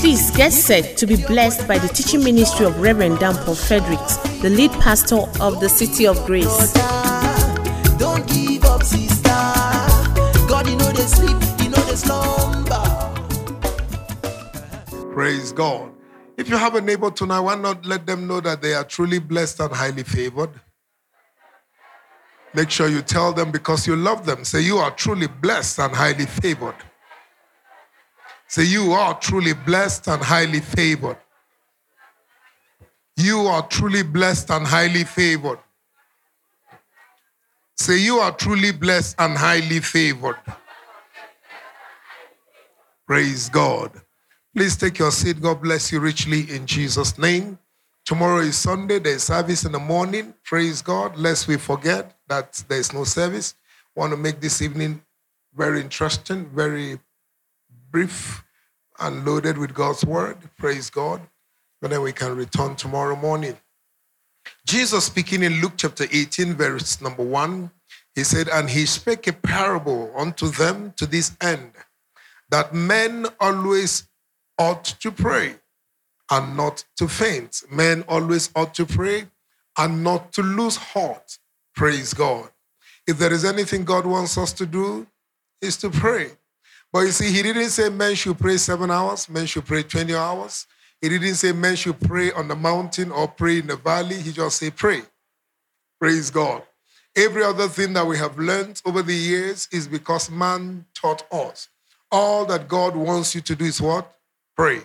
Please get set to be blessed by the teaching ministry of Reverend Dan Paul Fredericks, the lead pastor of the City of Grace. Don't give up, sister. God, you know they sleep, you know they slumber. Praise God. If you have a neighbor tonight, why not let them know that they are truly blessed and highly favored? Make sure you tell them because you love them. Say, You are truly blessed and highly favored. Say, You are truly blessed and highly favored. You are truly blessed and highly favored. Say, You are truly blessed and highly favored. Praise God. Please take your seat. God bless you richly in Jesus' name. Tomorrow is Sunday. There's service in the morning. Praise God. Lest we forget that there's no service. Want to make this evening very interesting, very brief, and loaded with God's word. Praise God. And then we can return tomorrow morning. Jesus speaking in Luke chapter 18, verse number 1, he said, And he spake a parable unto them to this end, that men always ought to pray and not to faint. Men always ought to pray and not to lose heart. Praise God. If there is anything God wants us to do, is to pray. But you see, he didn't say men should pray seven hours, men should pray 20 hours. He didn't say men should pray on the mountain or pray in the valley. He just said pray. Praise God. Every other thing that we have learned over the years is because man taught us. All that God wants you to do is what? Pray.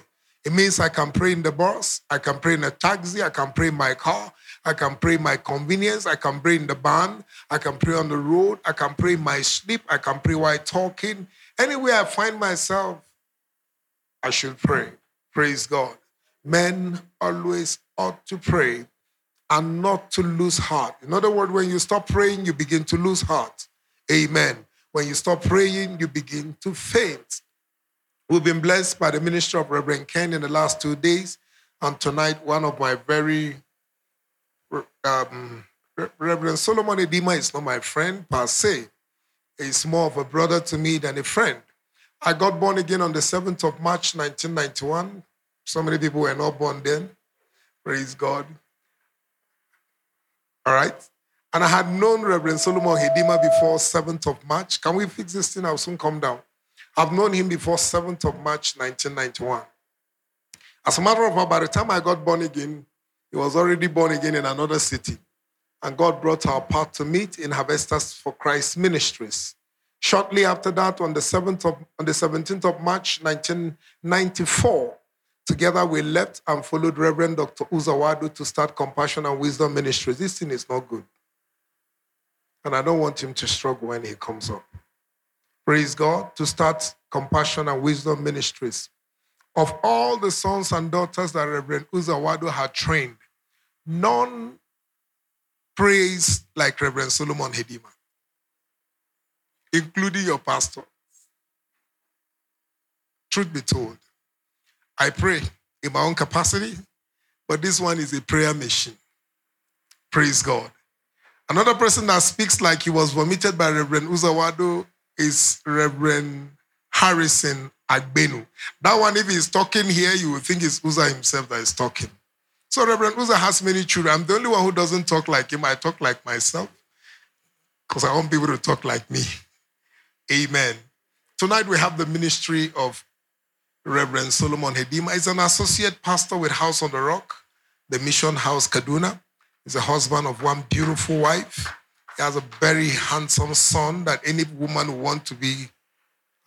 It means I can pray in the bus, I can pray in a taxi, I can pray in my car, I can pray my convenience, I can pray in the barn, I can pray on the road, I can pray my sleep, I can pray while talking. Anywhere I find myself, I should pray. Praise God. Men always ought to pray and not to lose heart. In other words, when you stop praying, you begin to lose heart. Amen. When you stop praying, you begin to faint. We've been blessed by the ministry of Reverend Ken in the last two days. And tonight, one of my very, um, Reverend Solomon Hedima is not my friend per se. He's more of a brother to me than a friend. I got born again on the 7th of March, 1991. So many people were not born then. Praise God. All right. And I had known Reverend Solomon Hedima before 7th of March. Can we fix this thing? I'll soon come down. I've known him before 7th of March 1991. As a matter of fact, by the time I got born again, he was already born again in another city. And God brought our path to meet in Harvesters for Christ Ministries. Shortly after that, on the 7th of on the 17th of March 1994, together we left and followed Reverend Dr. Uzawadu to start Compassion and Wisdom Ministries. This thing is not good. And I don't want him to struggle when he comes up praise God, to start Compassion and Wisdom Ministries. Of all the sons and daughters that Reverend Uzawadu had trained, none prays like Reverend Solomon Hedima, including your pastor. Truth be told, I pray in my own capacity, but this one is a prayer machine. Praise God. Another person that speaks like he was vomited by Reverend Uzawadu is Reverend Harrison Agbenu. That one, if he's talking here, you will think it's Uza himself that is talking. So Reverend Uza has many children. I'm the only one who doesn't talk like him. I talk like myself because I want people to talk like me. Amen. Tonight we have the ministry of Reverend Solomon Hedima. He's an associate pastor with House on the Rock, the Mission House Kaduna. He's a husband of one beautiful wife. He has a very handsome son that any woman would want to be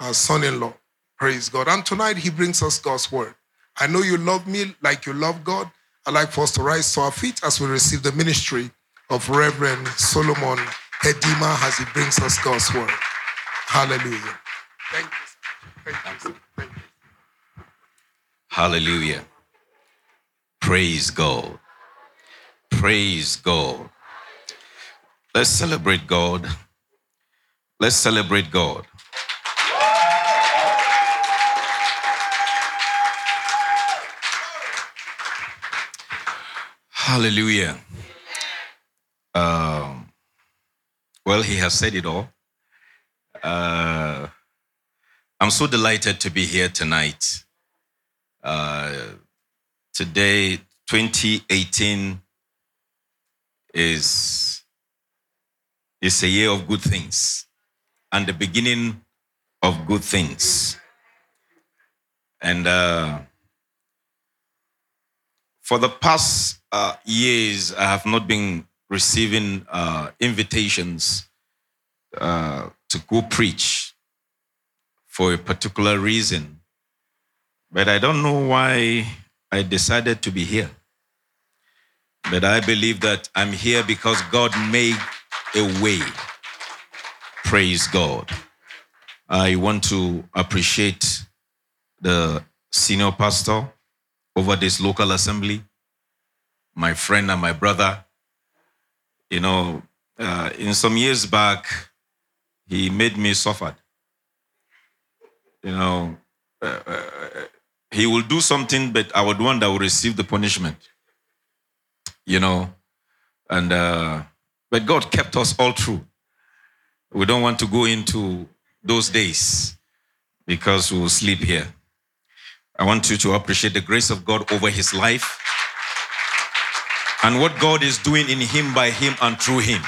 a son in law. Praise God. And tonight he brings us God's word. I know you love me like you love God. I'd like for us to rise to our feet as we receive the ministry of Reverend Solomon Hedima as he brings us God's word. Hallelujah. Thank you. Thank you. Thank you. Hallelujah. Praise God. Praise God. Let's celebrate God. Let's celebrate God. Hallelujah. Um, well, he has said it all. Uh, I'm so delighted to be here tonight. Uh, today, 2018, is, is a year of good things and the beginning of good things. And uh, for the past uh, years, I have not been receiving uh, invitations uh, to go preach for a particular reason. But I don't know why I decided to be here. But I believe that I'm here because God made a way. Praise God. I want to appreciate the senior pastor over this local assembly, my friend and my brother. You know, uh, in some years back, he made me suffer. You know, uh, uh, he will do something, but I would want that will receive the punishment. You know, and uh, but God kept us all through. We don't want to go into those days because we will sleep here. I want you to appreciate the grace of God over his life and what God is doing in him, by him, and through him.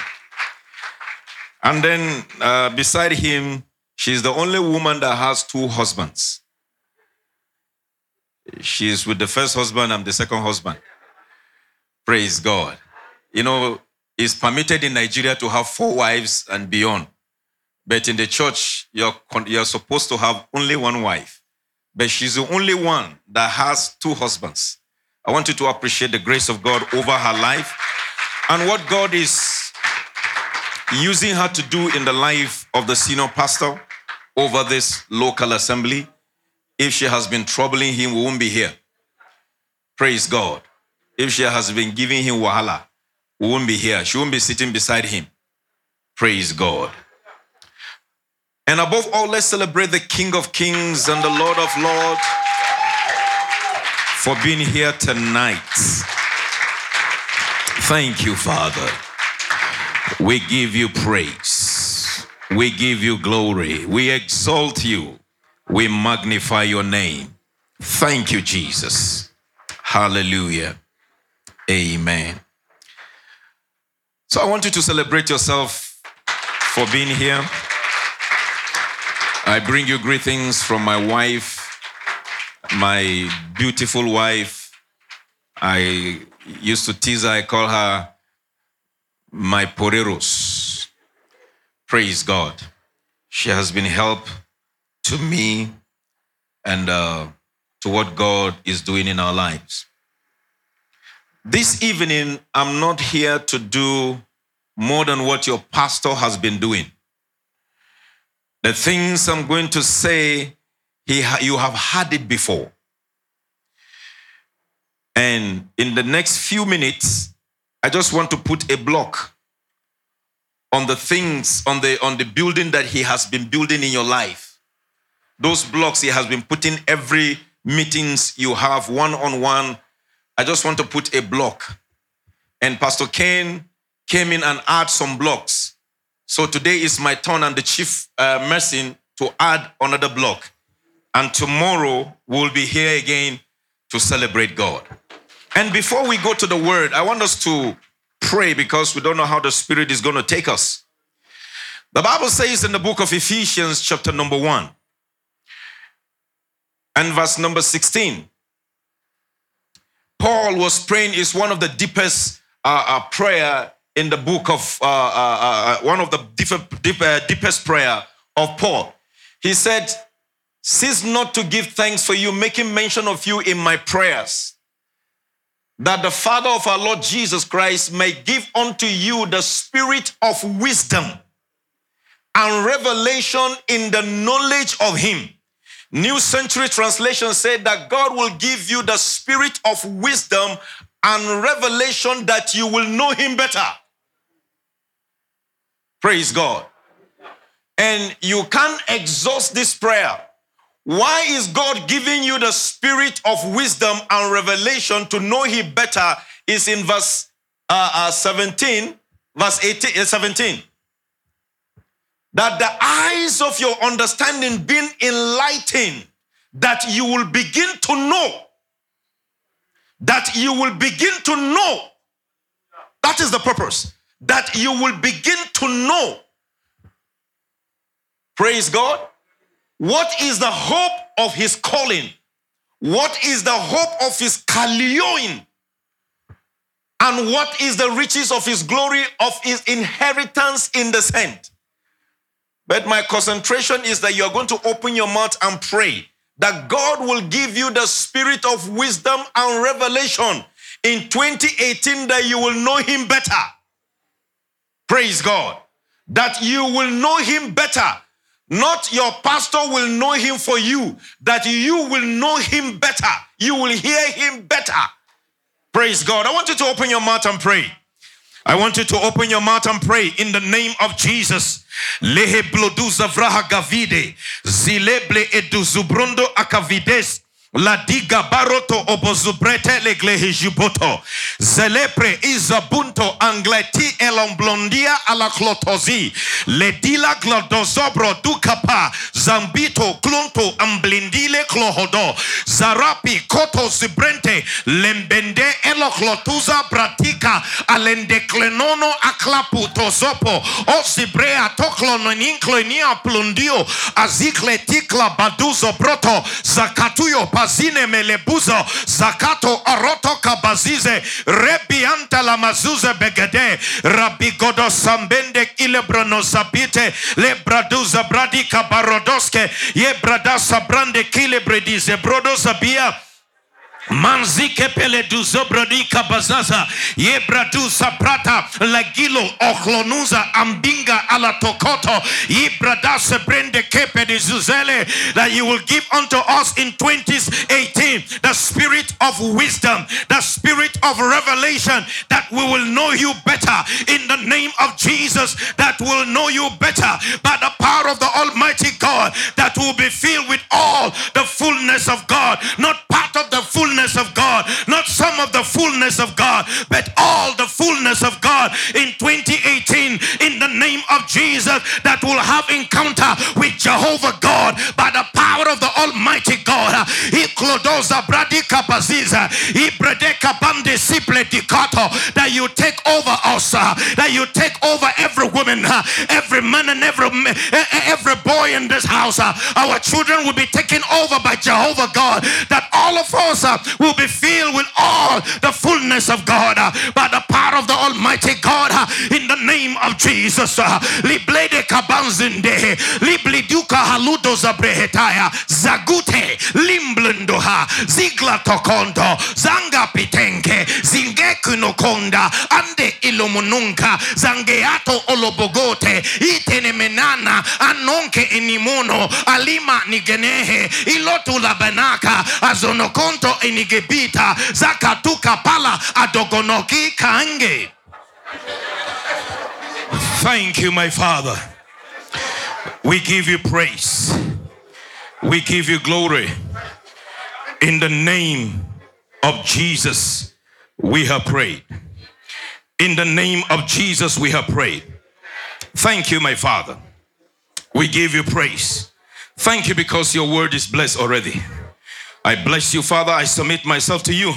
And then uh, beside him, she's the only woman that has two husbands. She's with the first husband, I'm the second husband. Praise God. You know, it's permitted in Nigeria to have four wives and beyond. But in the church, you're, you're supposed to have only one wife but she's the only one that has two husbands. I want you to appreciate the grace of God over her life and what God is using her to do in the life of the senior pastor over this local assembly. If she has been troubling him, we won't be here. Praise God. If she has been giving him wahala, we won't be here. She won't be sitting beside him. Praise God. And above all, let's celebrate the King of Kings and the Lord of Lords for being here tonight. Thank you, Father. We give you praise. We give you glory. We exalt you. We magnify your name. Thank you, Jesus. Hallelujah. Amen. So I want you to celebrate yourself for being here. I bring you greetings from my wife, my beautiful wife. I used to tease her, I call her my poreros. Praise God. She has been help to me and uh, to what God is doing in our lives. This evening, I'm not here to do more than what your pastor has been doing. The things I'm going to say, he, you have had it before. And in the next few minutes, I just want to put a block on the things, on the, on the building that he has been building in your life. Those blocks he has been putting every meetings you have one on one. I just want to put a block. And Pastor Kane came in and add some blocks. So today is my turn and the chief uh, mercy to add another block. And tomorrow we'll be here again to celebrate God. And before we go to the word, I want us to pray because we don't know how the Spirit is going to take us. The Bible says in the book of Ephesians, chapter number one, and verse number 16, Paul was praying is one of the deepest uh, uh, prayer in the book of uh, uh, uh, one of the deep, deep, uh, deepest prayer of Paul. He said, Cease not to give thanks for you, making mention of you in my prayers, that the Father of our Lord Jesus Christ may give unto you the spirit of wisdom and revelation in the knowledge of Him. New Century Translation said that God will give you the spirit of wisdom and revelation that you will know Him better. Praise God. And you can't exhaust this prayer. Why is God giving you the spirit of wisdom and revelation to know Him better? Is in verse uh, uh, 17, verse 18, uh, 17. that the eyes of your understanding being enlightened, that you will begin to know. That you will begin to know. That is the purpose. That you will begin to know. Praise God. What is the hope of his calling? What is the hope of his kalioin? And what is the riches of his glory, of his inheritance in the saint? But my concentration is that you're going to open your mouth and pray that God will give you the spirit of wisdom and revelation in 2018 that you will know him better. Praise God. That you will know him better. Not your pastor will know him for you, that you will know him better. You will hear him better. Praise God. I want you to open your mouth and pray. I want you to open your mouth and pray in the name of Jesus. Lehe bloduza gavide, zileble eduzubrundo akavides, La diga baroto obozubrete leglehijiboto. Zelepre izabunto angleti elomblondia ala clotozi. Ledila glodozobro dukapa. Zambito klunto amblindile klohodo Zarapi koto zibrente. Lembende eloklotuza bratika. alendeklenono aklapu tozopo. ozibrea toklononinklonia plundio. Azikle tikla baduzo broto. Zakatuyo pazine melebuzo zakato aroto kabazize rebianta la mazuze begede rabigodo sambende ilebronozabite lebraduza bradika barodoske yebradasa brande kilebredizebrodozabia Manzike pele du zobrodika bazaza. Yebradu saprata lagilo ochlonuza ambinga ala tokoto. Yebrada sebrende kepe de zuzele that you will give unto us in 2018 the spirit of wisdom the spirit of revelation that we will know you better in the name of Jesus that will know you better by the power of the almighty God that will be filled with all the fullness of God not part of the fullness fullness of God, not some of the fullness of God, but all the fullness of God in 2018 in the name of Jesus that will have encounter with Jehovah God by the power of the Almighty God. That you take over us, that you take over every woman, every man, and every every boy in this house. Our children will be taken over by Jehovah God. That all of us will be filled with all the fullness of God uh, by the power of the Almighty God uh, in the name of Jesus. Uh, zagute limblendoha, zigla tokondo, zanga pitenke, ande ilomununka, zangeato olobogote, anonke inimuno, alima nigenehe, ilotu labanaka, azonokonto inigebita, zakatuka pala, adogonoki kange. Thank you, my Father. We give you praise. We give you glory. In the name of Jesus, we have prayed. In the name of Jesus, we have prayed. Thank you, my Father. We give you praise. Thank you because your word is blessed already. I bless you, Father. I submit myself to you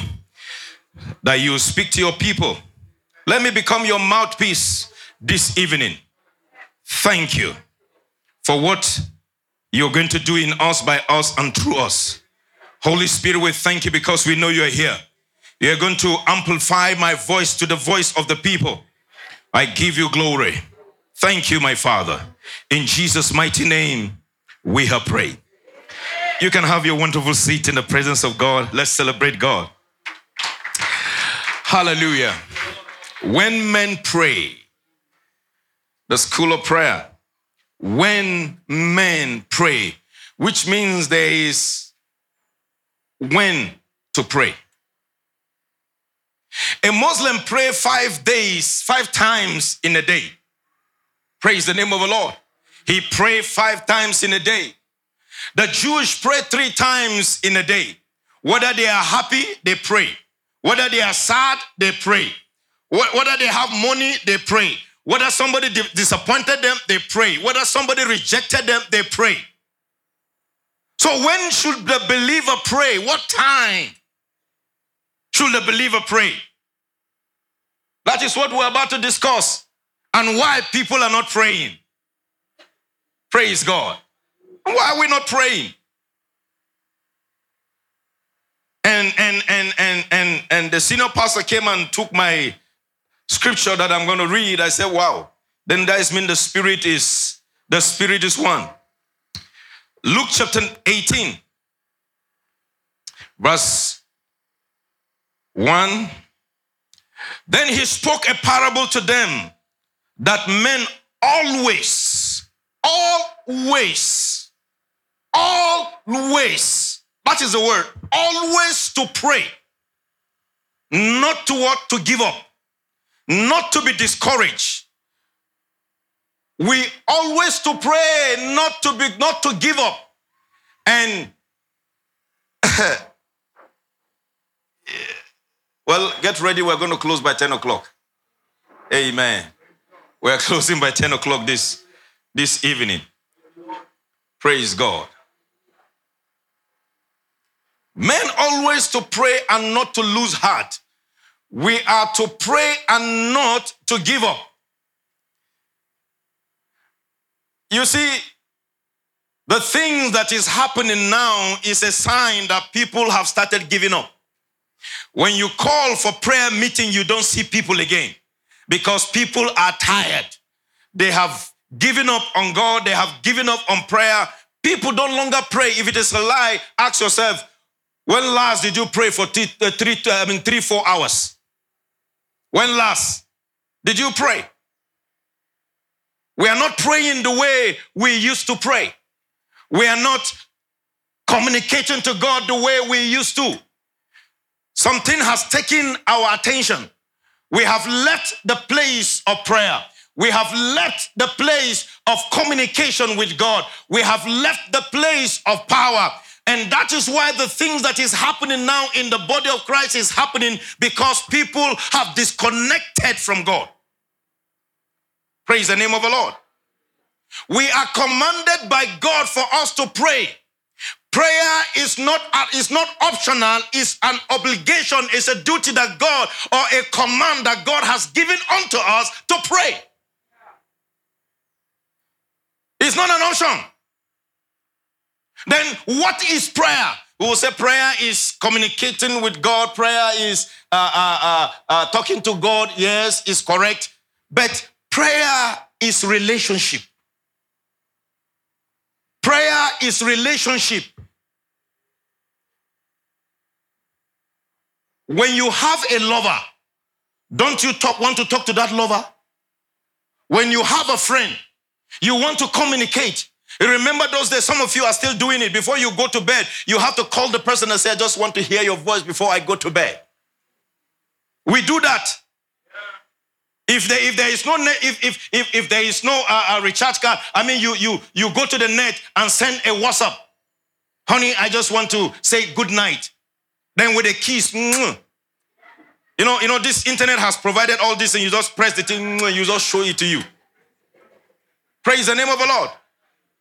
that you speak to your people. Let me become your mouthpiece this evening. Thank you for what you're going to do in us, by us, and through us. Holy Spirit, we thank you because we know you're here. You're going to amplify my voice to the voice of the people. I give you glory. Thank you, my Father. In Jesus' mighty name, we have prayed. You can have your wonderful seat in the presence of God. Let's celebrate God. Hallelujah. When men pray, the school of prayer, when men pray, which means there is when to pray. A Muslim pray five days, five times in a day. Praise the name of the Lord. He pray five times in a day. The Jewish pray three times in a day. Whether they are happy, they pray. Whether they are sad, they pray. Whether they have money, they pray. Whether somebody disappointed them, they pray. Whether somebody rejected them, they pray. So, when should the believer pray? What time should the believer pray? That is what we're about to discuss and why people are not praying. Praise God. Why are we not praying? And and and and and and the senior pastor came and took my scripture that I'm going to read. I said, "Wow." Then that mean the spirit is the spirit is one. Luke chapter 18, verse 1. Then he spoke a parable to them that men always, always, always, that is the word, always to pray, not to what? To give up, not to be discouraged. We always to pray, not to be, not to give up. And well, get ready. We're going to close by 10 o'clock. Amen. We're closing by 10 o'clock this, this evening. Praise God. Men always to pray and not to lose heart. We are to pray and not to give up. You see, the thing that is happening now is a sign that people have started giving up. When you call for prayer meeting, you don't see people again because people are tired. They have given up on God, they have given up on prayer. People don't longer pray. If it is a lie, ask yourself, when last did you pray for three, uh, three, I mean, three, four hours? When last did you pray? We are not praying the way we used to pray. We are not communicating to God the way we used to. Something has taken our attention. We have left the place of prayer. We have left the place of communication with God. We have left the place of power. And that is why the things that is happening now in the body of Christ is happening because people have disconnected from God. Praise the name of the Lord. We are commanded by God for us to pray. Prayer is not, uh, is not optional, it's an obligation, it's a duty that God or a command that God has given unto us to pray. It's not an option. Then what is prayer? We will say prayer is communicating with God. Prayer is uh, uh, uh, uh talking to God. Yes, is correct. But prayer is relationship. Prayer is relationship. When you have a lover, don't you talk, want to talk to that lover? When you have a friend, you want to communicate. Remember those days, some of you are still doing it. Before you go to bed, you have to call the person and say, I just want to hear your voice before I go to bed. We do that. If there, if there is no net, if, if, if, if there is no uh, uh, recharge card, I mean, you, you, you go to the net and send a WhatsApp. Honey, I just want to say good night. Then with a kiss, you know, you know, this internet has provided all this and you just press the thing, you just show it to you. Praise the name of the Lord.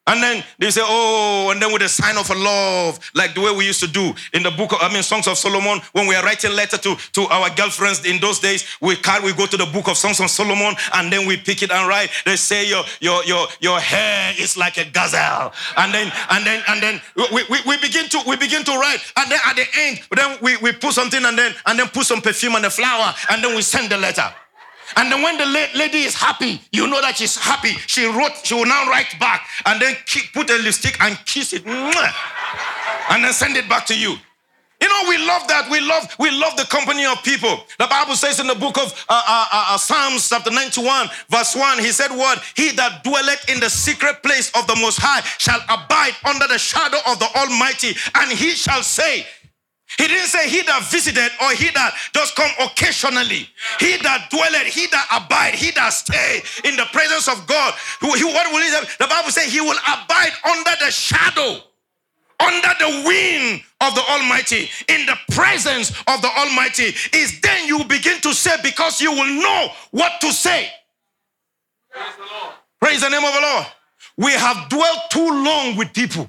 And then they say, oh, and then with a sign of a love, like the way we used to do in the book of, I mean, Songs of Solomon, when we are writing letter to, to our girlfriends in those days, we can we go to the book of Songs of Solomon and then we pick it and write. They say your your your your hair is like a gazelle. And then and then and then we, we, we begin to we begin to write. And then at the end, then we, we put something and then and then put some perfume and a flower, and then we send the letter. And then when the lady is happy, you know that she's happy. She wrote, she will now write back and then put a lipstick and kiss it. And then send it back to you. You know, we love that. We love, we love the company of people. The Bible says in the book of uh, uh, uh, uh Psalms, chapter 91, verse 1, he said, What? He that dwelleth in the secret place of the Most High shall abide under the shadow of the Almighty, and he shall say, he didn't say he that visited or he that just come occasionally. He that dwelleth, he that abide, he that stay in the presence of God. He, what will he say? The Bible says he will abide under the shadow, under the wing of the Almighty, in the presence of the Almighty. Is then you begin to say because you will know what to say. Praise the, Praise the name of the Lord. We have dwelt too long with people.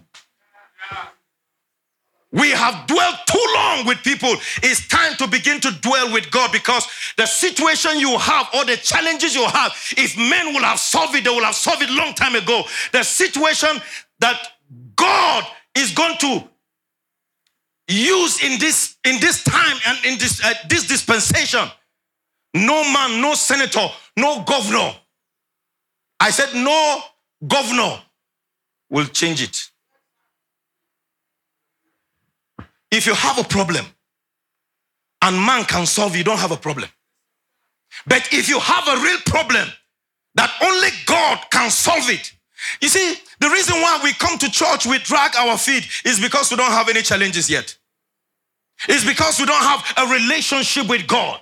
We have dwelt too long with people. It's time to begin to dwell with God because the situation you have or the challenges you have, if men will have solved it, they will have solved it long time ago. The situation that God is going to use in this in this time and in this uh, this dispensation, no man, no senator, no governor. I said no governor will change it. If you have a problem and man can solve, you don't have a problem. But if you have a real problem that only God can solve it, you see, the reason why we come to church, we drag our feet is because we don't have any challenges yet. It's because we don't have a relationship with God.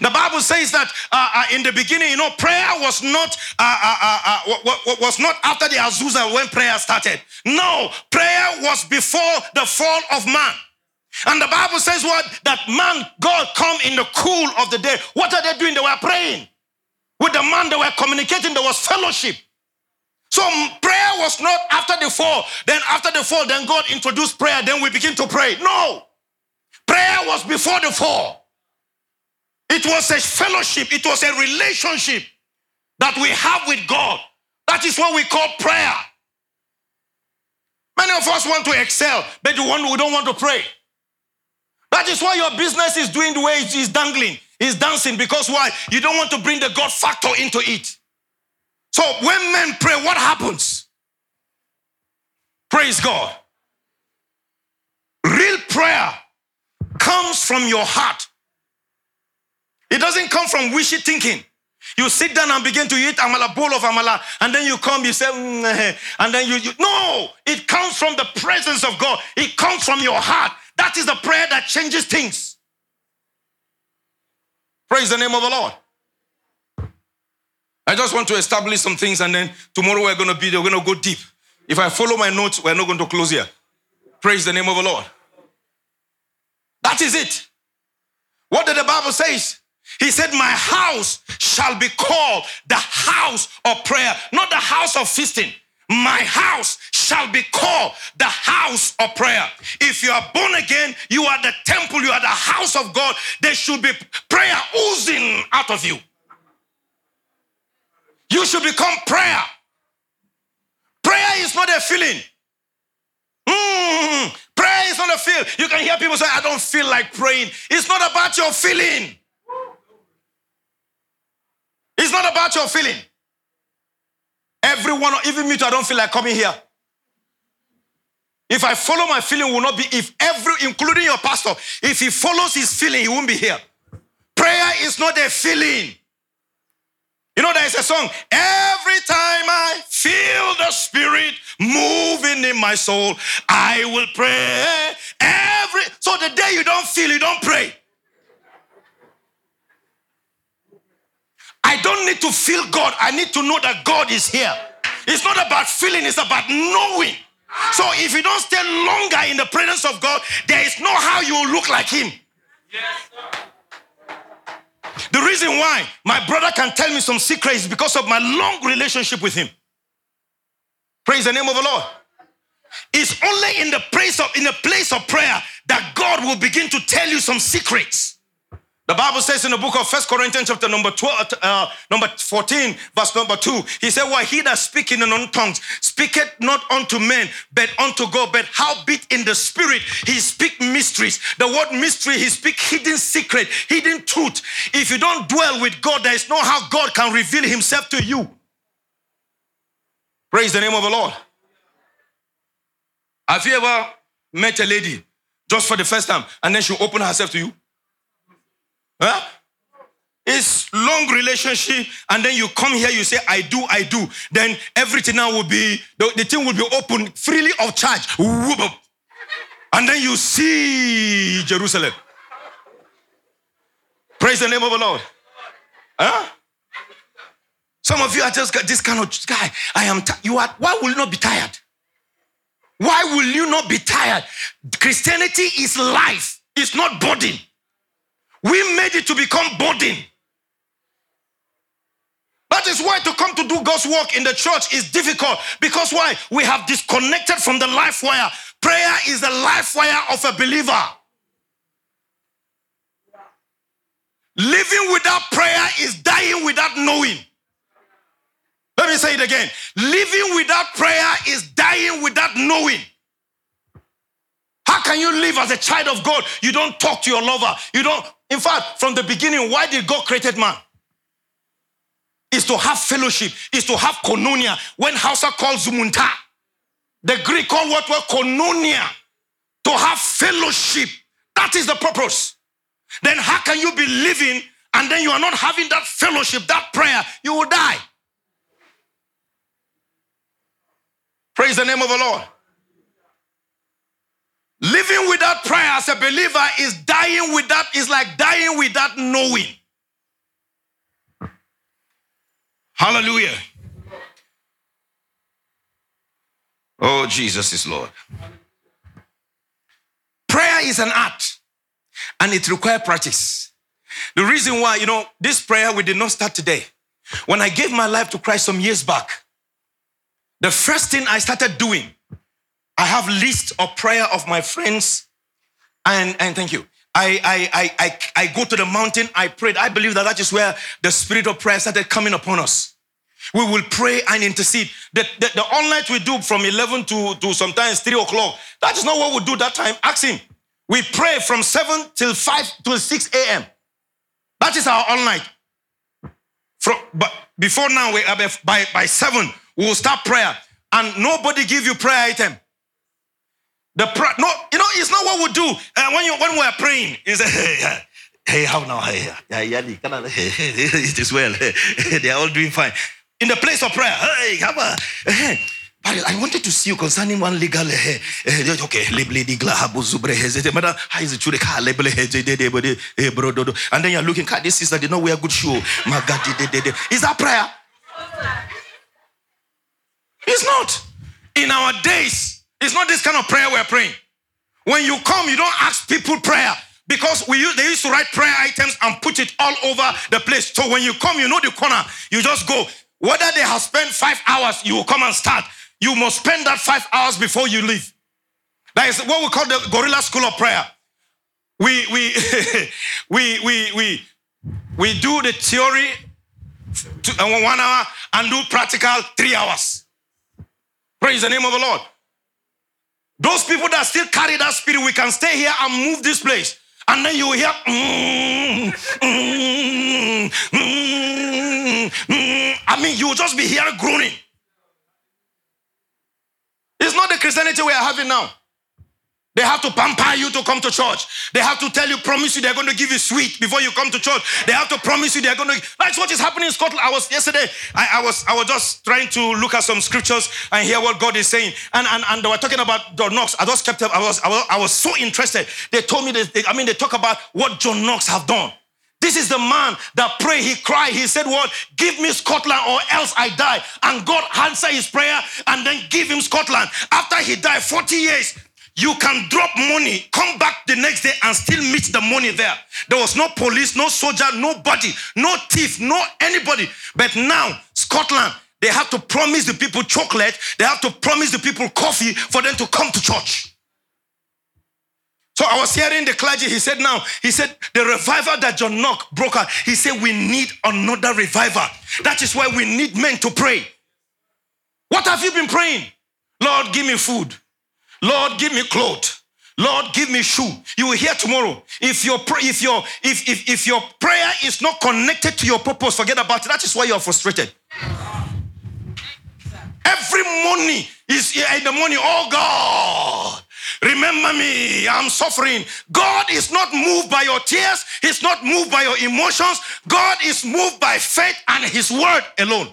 The Bible says that uh, uh, in the beginning, you know, prayer was not uh, uh, uh was not after the Azusa when prayer started. No, prayer was before the fall of man. And the Bible says what? That man, God come in the cool of the day. What are they doing? They were praying. With the man, they were communicating. There was fellowship. So prayer was not after the fall. Then after the fall, then God introduced prayer. Then we begin to pray. No. Prayer was before the fall. It was a fellowship. It was a relationship that we have with God. That is what we call prayer. Many of us want to excel, but we don't want to pray. That is why your business is doing the way it is dangling, is dancing. Because why? You don't want to bring the God factor into it. So when men pray, what happens? Praise God. Real prayer comes from your heart. It doesn't come from wishy thinking. You sit down and begin to eat amala, bowl of amala, and then you come, you say, mm, eh, and then you, you, no, it comes from the presence of God. It comes from your heart. That is the prayer that changes things. Praise the name of the Lord. I just want to establish some things and then tomorrow we're going to be, we're going to go deep. If I follow my notes, we're not going to close here. Praise the name of the Lord. That is it. What did the Bible says? He said, My house shall be called the house of prayer, not the house of feasting. My house shall be called the house of prayer. If you are born again, you are the temple, you are the house of God. There should be prayer oozing out of you. You should become prayer. Prayer is not a feeling. Mm, prayer is not a feel. You can hear people say, I don't feel like praying. It's not about your feeling. It's not about your feeling. Everyone, even me too, I don't feel like coming here. If I follow my feeling, will not be, if every, including your pastor, if he follows his feeling, he won't be here. Prayer is not a feeling. You know, there is a song. Every time I feel the Spirit moving in my soul, I will pray. Every so the day you don't feel, you don't pray. I don't need to feel God. I need to know that God is here. It's not about feeling, it's about knowing. So if you don't stay longer in the presence of God, there is no how you will look like Him. Yes, the reason why my brother can tell me some secrets is because of my long relationship with him. Praise the name of the Lord. It's only in the place of in the place of prayer that God will begin to tell you some secrets. The Bible says in the book of First Corinthians chapter number 12, uh, number 14, verse number 2, he said, Why he that speak in unknown tongues speaketh not unto men, but unto God. But how bit in the spirit he speak mysteries. The word mystery, he speak hidden secret, hidden truth. If you don't dwell with God, there is no how God can reveal himself to you. Praise the name of the Lord. Have you ever met a lady just for the first time and then she open herself to you? Huh? It's long relationship, and then you come here, you say, I do, I do. Then everything now will be, the, the thing will be open freely of charge. And then you see Jerusalem. Praise the name of the Lord. Huh? Some of you are just this kind of guy. I am. T- you are. Why will you not be tired? Why will you not be tired? Christianity is life. It's not body. We made it to become burden. That is why to come to do God's work in the church is difficult. Because why? We have disconnected from the life wire. Prayer is the life wire of a believer. Living without prayer is dying without knowing. Let me say it again. Living without prayer is dying without knowing. How can you live as a child of God? You don't talk to your lover. You don't. In fact, from the beginning, why did God created man? Is to have fellowship, is to have koinonia. When Hausa calls zumunta, the Greek call what were koinonia, to have fellowship. That is the purpose. Then how can you be living and then you are not having that fellowship, that prayer? You will die. Praise the name of the Lord. Living without prayer as a believer is dying without, is like dying without knowing. Hallelujah. Oh, Jesus is Lord. Prayer is an art and it requires practice. The reason why, you know, this prayer we did not start today. When I gave my life to Christ some years back, the first thing I started doing, I have list of prayer of my friends, and and thank you. I, I, I, I, I go to the mountain, I prayed. I believe that that is where the spirit of prayer started coming upon us. We will pray and intercede. The, the, the all night we do from 11 to, to sometimes 3 o'clock, that is not what we do that time. Ask him. We pray from 7 till 5 till 6 a.m. That is our all night. From, but before now, we, uh, by, by 7, we will start prayer. And nobody give you prayer item. The pra- no, you know, it's not what we do uh, when you when we are praying. It's hey, hey, how now? Hey, yeah, yeah, it is well. they are all doing fine. In the place of prayer, hey, about, hey, but I wanted to see you concerning one legal. Uh, uh, okay, lady madam. How is it and then you're looking. God, this sister did not wear good shoe. My God, is that prayer? It's not. In our days, it's not this kind of prayer we're praying. When you come, you don't ask people prayer because we use, they used to write prayer items and put it all over the place. So when you come, you know the corner. You just go. Whether they have spent five hours, you will come and start. You must spend that five hours before you leave. That is what we call the gorilla school of prayer. We we we we we we do the theory to, uh, one hour and do practical three hours. Praise the name of the Lord. Those people that still carry that spirit, we can stay here and move this place. And then you hear, mm, mm, mm, I mean, you will just be here groaning. It's not the Christianity we are having now. They have to pamper you to come to church. They have to tell you, promise you they're going to give you sweet before you come to church. They have to promise you they're going to. That's what is happening in Scotland. I was yesterday. I, I was I was just trying to look at some scriptures and hear what God is saying. And and, and they were talking about John Knox. I just kept up. I was I was, I was so interested. They told me. They, I mean, they talk about what John Knox have done. This is the man that prayed. He cried. He said, What? Give me Scotland or else I die. And God answered his prayer and then give him Scotland. After he died 40 years, you can drop money, come back the next day and still meet the money there. There was no police, no soldier, nobody, no thief, no anybody. But now, Scotland, they have to promise the people chocolate, they have to promise the people coffee for them to come to church. So I was hearing the clergy. He said, now, he said, the revival that John Knox broke out, he said, we need another revival. That is why we need men to pray. What have you been praying? Lord, give me food. Lord, give me clothes. Lord, give me shoe. You will hear tomorrow. If your if your if, if if your prayer is not connected to your purpose, forget about it. That is why you are frustrated. Every morning is eh, in the morning. Oh God, Remember me, I'm suffering. God is not moved by your tears, He's not moved by your emotions. God is moved by faith and His word alone.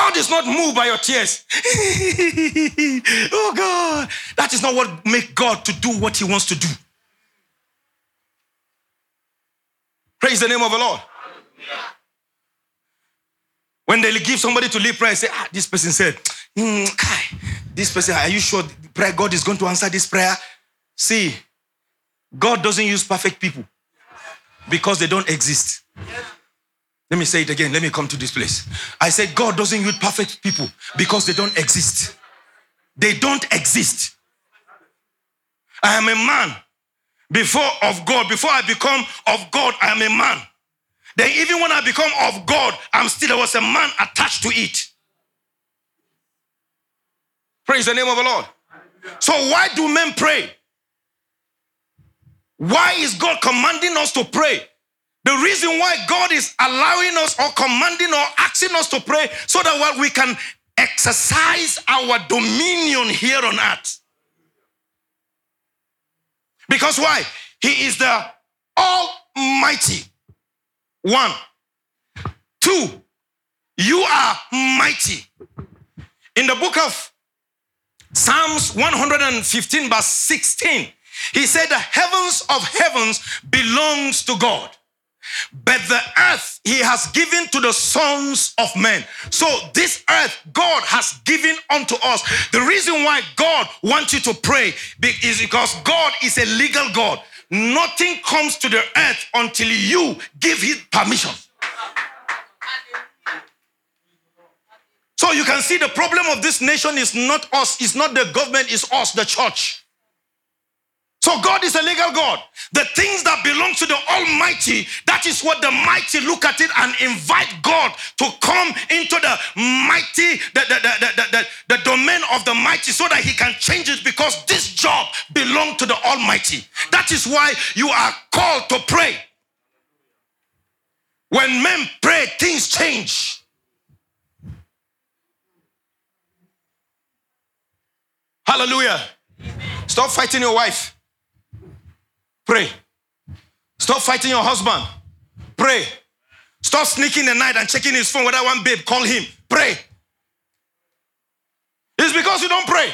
God is not moved by your tears. oh God, that is not what make God to do what He wants to do. Praise the name of the Lord. When they give somebody to lead prayer, say, ah, this person said, mm, this person, are you sure prayer God is going to answer this prayer? See, God doesn't use perfect people. because they don't exist. Let me say it again. Let me come to this place. I said, God doesn't use perfect people because they don't exist. They don't exist. I am a man before of God. Before I become of God, I am a man. Then even when I become of God, I'm still, I was a man attached to it. Praise the name of the Lord. So why do men pray? Why is God commanding us to pray? The reason why God is allowing us or commanding or asking us to pray so that what we can exercise our dominion here on earth. Because why? He is the Almighty. One. Two, you are mighty. In the book of Psalms 115, verse 16, he said, The heavens of heavens belongs to God. But the earth he has given to the sons of men. So this earth God has given unto us. The reason why God wants you to pray is because God is a legal God. Nothing comes to the earth until you give him permission. So you can see the problem of this nation is not us, it's not the government, it's us, the church. So God is a legal God. The things that belong to the Almighty, that is what the mighty look at it and invite God to come into the mighty, the, the, the, the, domain of the mighty so that he can change it because this job belongs to the Almighty. That is why you are called to pray. When men pray, things change. Hallelujah. Stop fighting your wife. Pray. Stop fighting your husband. Pray. Stop sneaking the night and checking his phone. Whether one babe, call him. Pray. It's because you don't pray.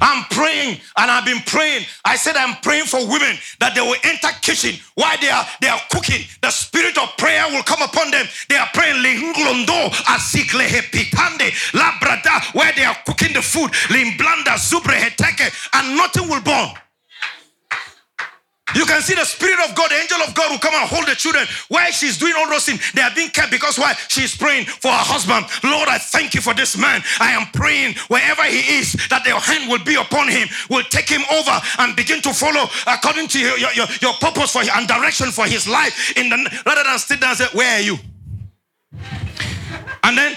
I'm praying and I've been praying. I said I'm praying for women that they will enter kitchen while they are they are cooking. The spirit of prayer will come upon them. They are praying labrada where they are cooking the food. Limblanda and nothing will burn. You can see the Spirit of God, the angel of God will come and hold the children. While she's doing all those things, they are being kept because why? She's praying for her husband. Lord, I thank you for this man. I am praying wherever he is that your hand will be upon him, will take him over and begin to follow according to your, your, your purpose for and direction for his life. In the rather than sit down and say, Where are you? And then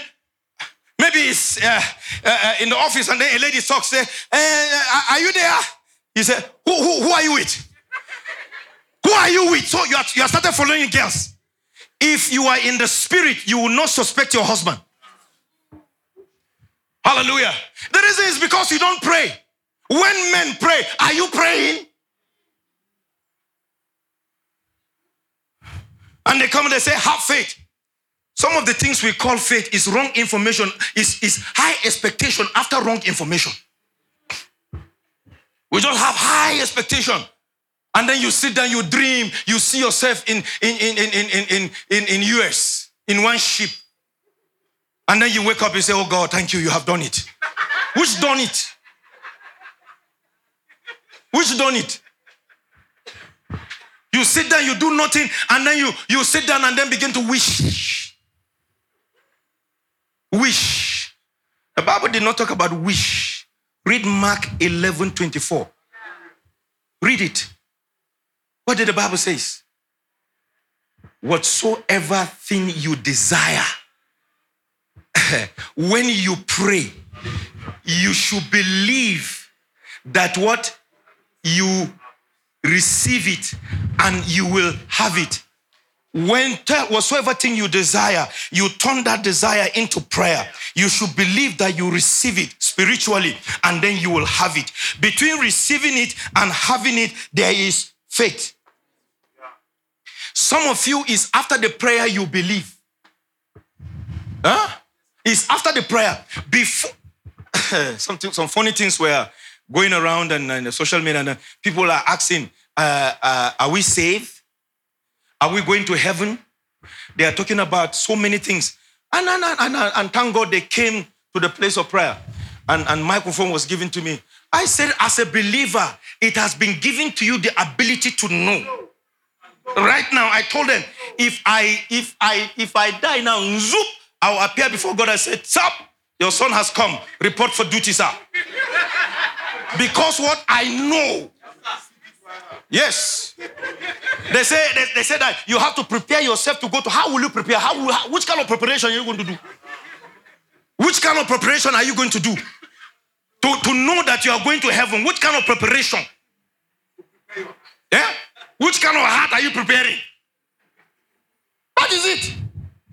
maybe it's uh, uh, uh in the office, and then a lady talks, say, uh, Are you there? He said, who, who, who are you with? Who are you with? So you are, you are started following girls. If you are in the spirit, you will not suspect your husband. Hallelujah. The reason is because you don't pray. When men pray, are you praying? And they come and they say, have faith. Some of the things we call faith is wrong information, is, is high expectation after wrong information. We just have high expectation. And then you sit down, you dream, you see yourself in in in in in in in, in US in one ship. And then you wake up and say, Oh God, thank you, you have done it. Which done it? Which done it? You sit down, you do nothing, and then you you sit down and then begin to wish. Wish. The Bible did not talk about wish. Read Mark 11 24. Read it. What did the Bible say? Whatsoever thing you desire, when you pray, you should believe that what you receive it and you will have it. When whatsoever thing you desire, you turn that desire into prayer. You should believe that you receive it spiritually and then you will have it. Between receiving it and having it, there is faith. Some of you is after the prayer you believe. Huh? It's after the prayer. Before some, some funny things were going around and, and social media, and uh, people are asking, uh, uh, Are we saved? Are we going to heaven? They are talking about so many things. And, and, and, and, and thank God they came to the place of prayer. And, and microphone was given to me. I said, as a believer, it has been given to you the ability to know Right now, I told them, if I if I if I die now, zoop, I will appear before God. I said, Stop, your son has come. Report for duty, sir. Because what I know. Yes. They say they, they say that you have to prepare yourself to go to. How will you prepare? How, will, how which kind of preparation are you going to do? Which kind of preparation are you going to do? To, to know that you are going to heaven, which kind of preparation? Yeah? Which kind of heart are you preparing? What is it?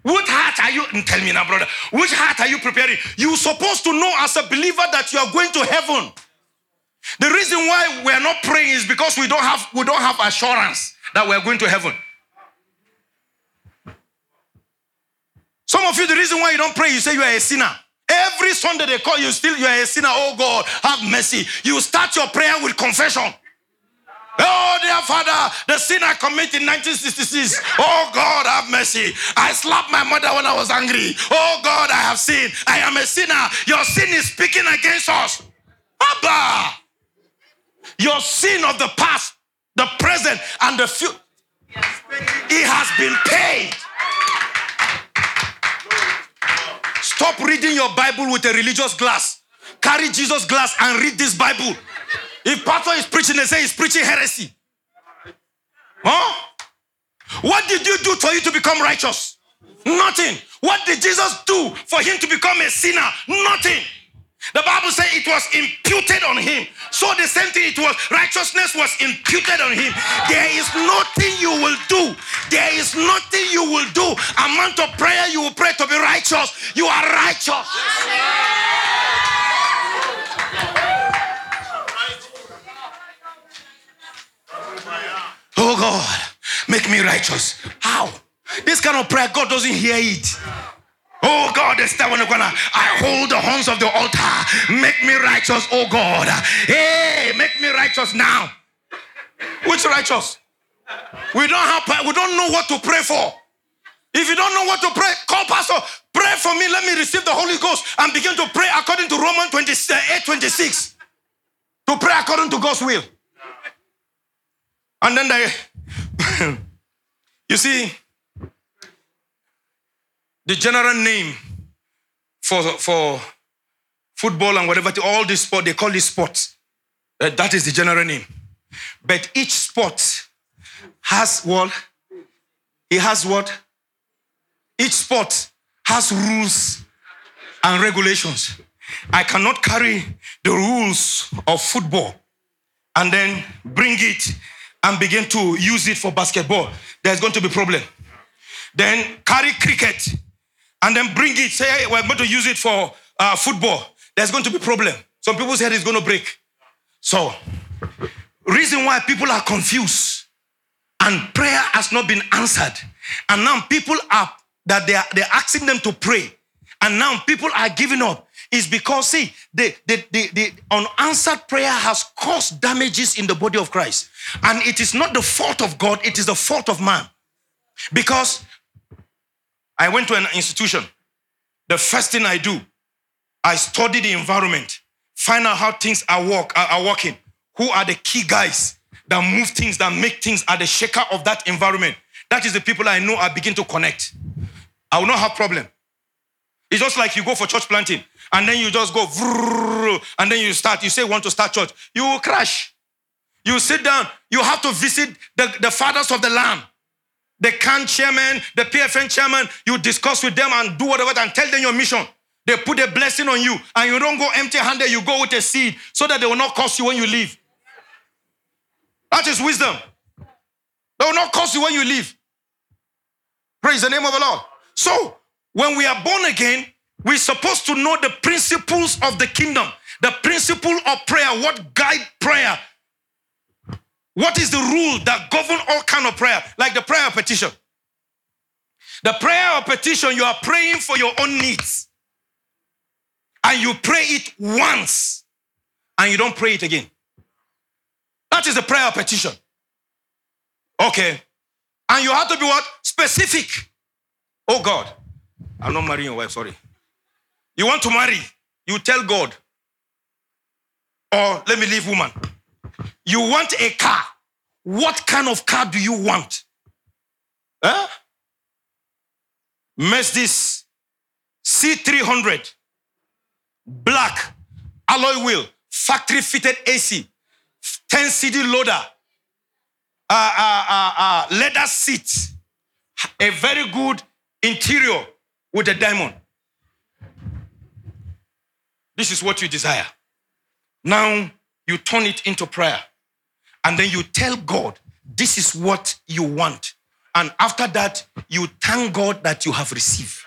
What heart are you? Mm, tell me now, brother. Which heart are you preparing? You're supposed to know as a believer that you are going to heaven. The reason why we are not praying is because we don't have we don't have assurance that we are going to heaven. Some of you, the reason why you don't pray, you say you are a sinner. Every Sunday they call you still you are a sinner. Oh God, have mercy. You start your prayer with confession. Oh, dear Father, the sin I committed in 1966. Oh, God, have mercy. I slapped my mother when I was angry. Oh, God, I have sinned. I am a sinner. Your sin is speaking against us. Abba. Your sin of the past, the present, and the future, it has been paid. Stop reading your Bible with a religious glass. Carry Jesus' glass and read this Bible. If pastor is preaching, they say he's preaching heresy. Huh? What did you do for you to become righteous? Nothing. What did Jesus do for him to become a sinner? Nothing. The Bible says it was imputed on him. So the same thing it was righteousness was imputed on him. There is nothing you will do. There is nothing you will do. Amount of prayer you will pray to be righteous. You are righteous. Oh God, make me righteous. How? This kind of prayer, God doesn't hear it. Oh God. I hold the horns of the altar. Make me righteous, oh God. Hey, make me righteous now. Which righteous? We don't have we don't know what to pray for. If you don't know what to pray, call pastor. Pray for me. Let me receive the Holy Ghost and begin to pray according to Romans 28, uh, 26. To pray according to God's will. And then they, you see, the general name for, for football and whatever, all this sport, they call it sports. Uh, that is the general name. But each sport has what? It has what? Each sport has rules and regulations. I cannot carry the rules of football and then bring it and begin to use it for basketball. There's going to be problem. Then carry cricket and then bring it, say, hey, we're going to use it for uh, football. There's going to be problem. Some people's head is going to break. So, reason why people are confused and prayer has not been answered. And now people are that they are they're asking them to pray. And now people are giving up is because see the, the, the, the unanswered prayer has caused damages in the body of Christ. And it is not the fault of God, it is the fault of man. Because I went to an institution. The first thing I do, I study the environment, find out how things are, work, are working. Who are the key guys that move things, that make things, are the shaker of that environment. That is the people I know I begin to connect. I will not have problem. It's just like you go for church planting and then you just go and then you start. You say you want to start church. You will crash. You sit down. You have to visit the, the fathers of the land the CAN chairman, the PFN chairman, you discuss with them and do whatever and tell them your mission. They put a blessing on you and you don't go empty handed, you go with a seed so that they will not cost you when you leave. That is wisdom. They will not cost you when you leave. Praise the name of the Lord. So, when we are born again, we're supposed to know the principles of the kingdom, the principle of prayer, what guide prayer, what is the rule that govern all kind of prayer? Like the prayer of petition. The prayer of petition, you are praying for your own needs. And you pray it once and you don't pray it again. That is the prayer of petition. Okay. And you have to be what? Specific. Oh God, I'm not marrying your wife, sorry. You want to marry, you tell God. Or let me leave woman. You want a car. What kind of car do you want? Huh? Mercedes C300, black, alloy wheel, factory fitted AC, 10 CD loader, uh, uh, uh, uh, leather seat, a very good interior with a diamond. This is what you desire. Now you turn it into prayer. And then you tell God, this is what you want. And after that, you thank God that you have received.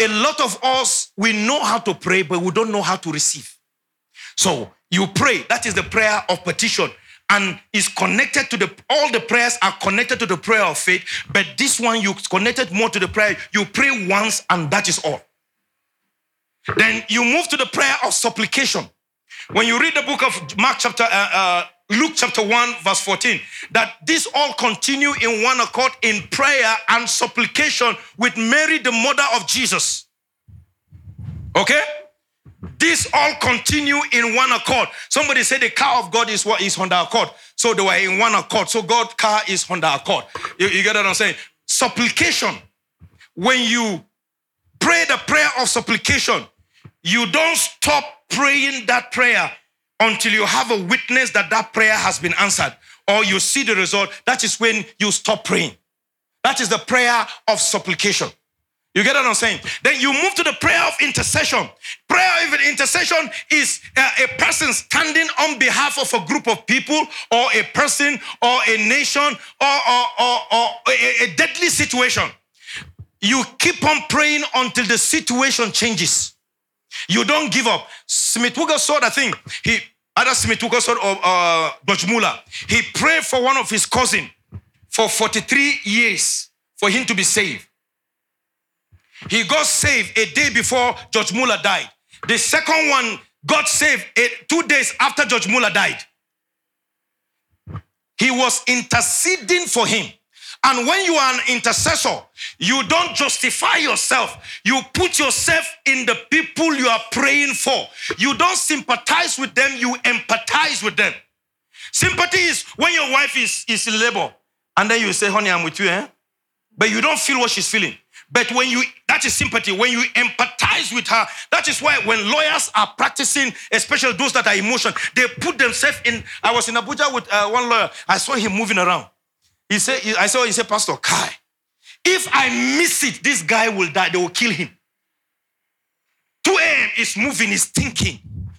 A lot of us, we know how to pray, but we don't know how to receive. So you pray. That is the prayer of petition. And is connected to the all the prayers are connected to the prayer of faith, but this one you connected more to the prayer. You pray once, and that is all. Then you move to the prayer of supplication. When you read the book of Mark chapter uh, uh, Luke chapter 1, verse 14, that this all continue in one accord in prayer and supplication with Mary, the mother of Jesus. Okay? This all continue in one accord. Somebody said the car of God is what is Honda Accord. So they were in one accord. So God car is Honda Accord. You, you get what I'm saying? Supplication. When you pray the prayer of supplication, you don't stop praying that prayer until you have a witness that that prayer has been answered or you see the result. That is when you stop praying. That is the prayer of supplication. You get what I'm saying? Then you move to the prayer of intercession. Prayer of intercession is a, a, person standing on behalf of a group of people or a person or a nation or, or, or, or a, a deadly situation. You keep on praying until the situation changes. You don't give up. Smith saw the thing. He, other Smith Wigglesworth of uh, George Muller, he prayed for one of his cousin for 43 years for him to be saved. He got saved a day before George Muller died. The second one got saved two days after George Muller died. He was interceding for him. And when you are an intercessor, you don't justify yourself. You put yourself in the people you are praying for. You don't sympathize with them, you empathize with them. Sympathy is when your wife is, is in labor and then you say, honey, I'm with you, eh? But you don't feel what she's feeling. But when you, that is sympathy, when you empathize with her, that is why when lawyers are practicing, especially those that are emotional, they put themselves in. I was in Abuja with uh, one lawyer, I saw him moving around. He said, I saw, he said, Pastor Kai, if I miss it, this guy will die, they will kill him. 2 a.m. is moving, he's thinking.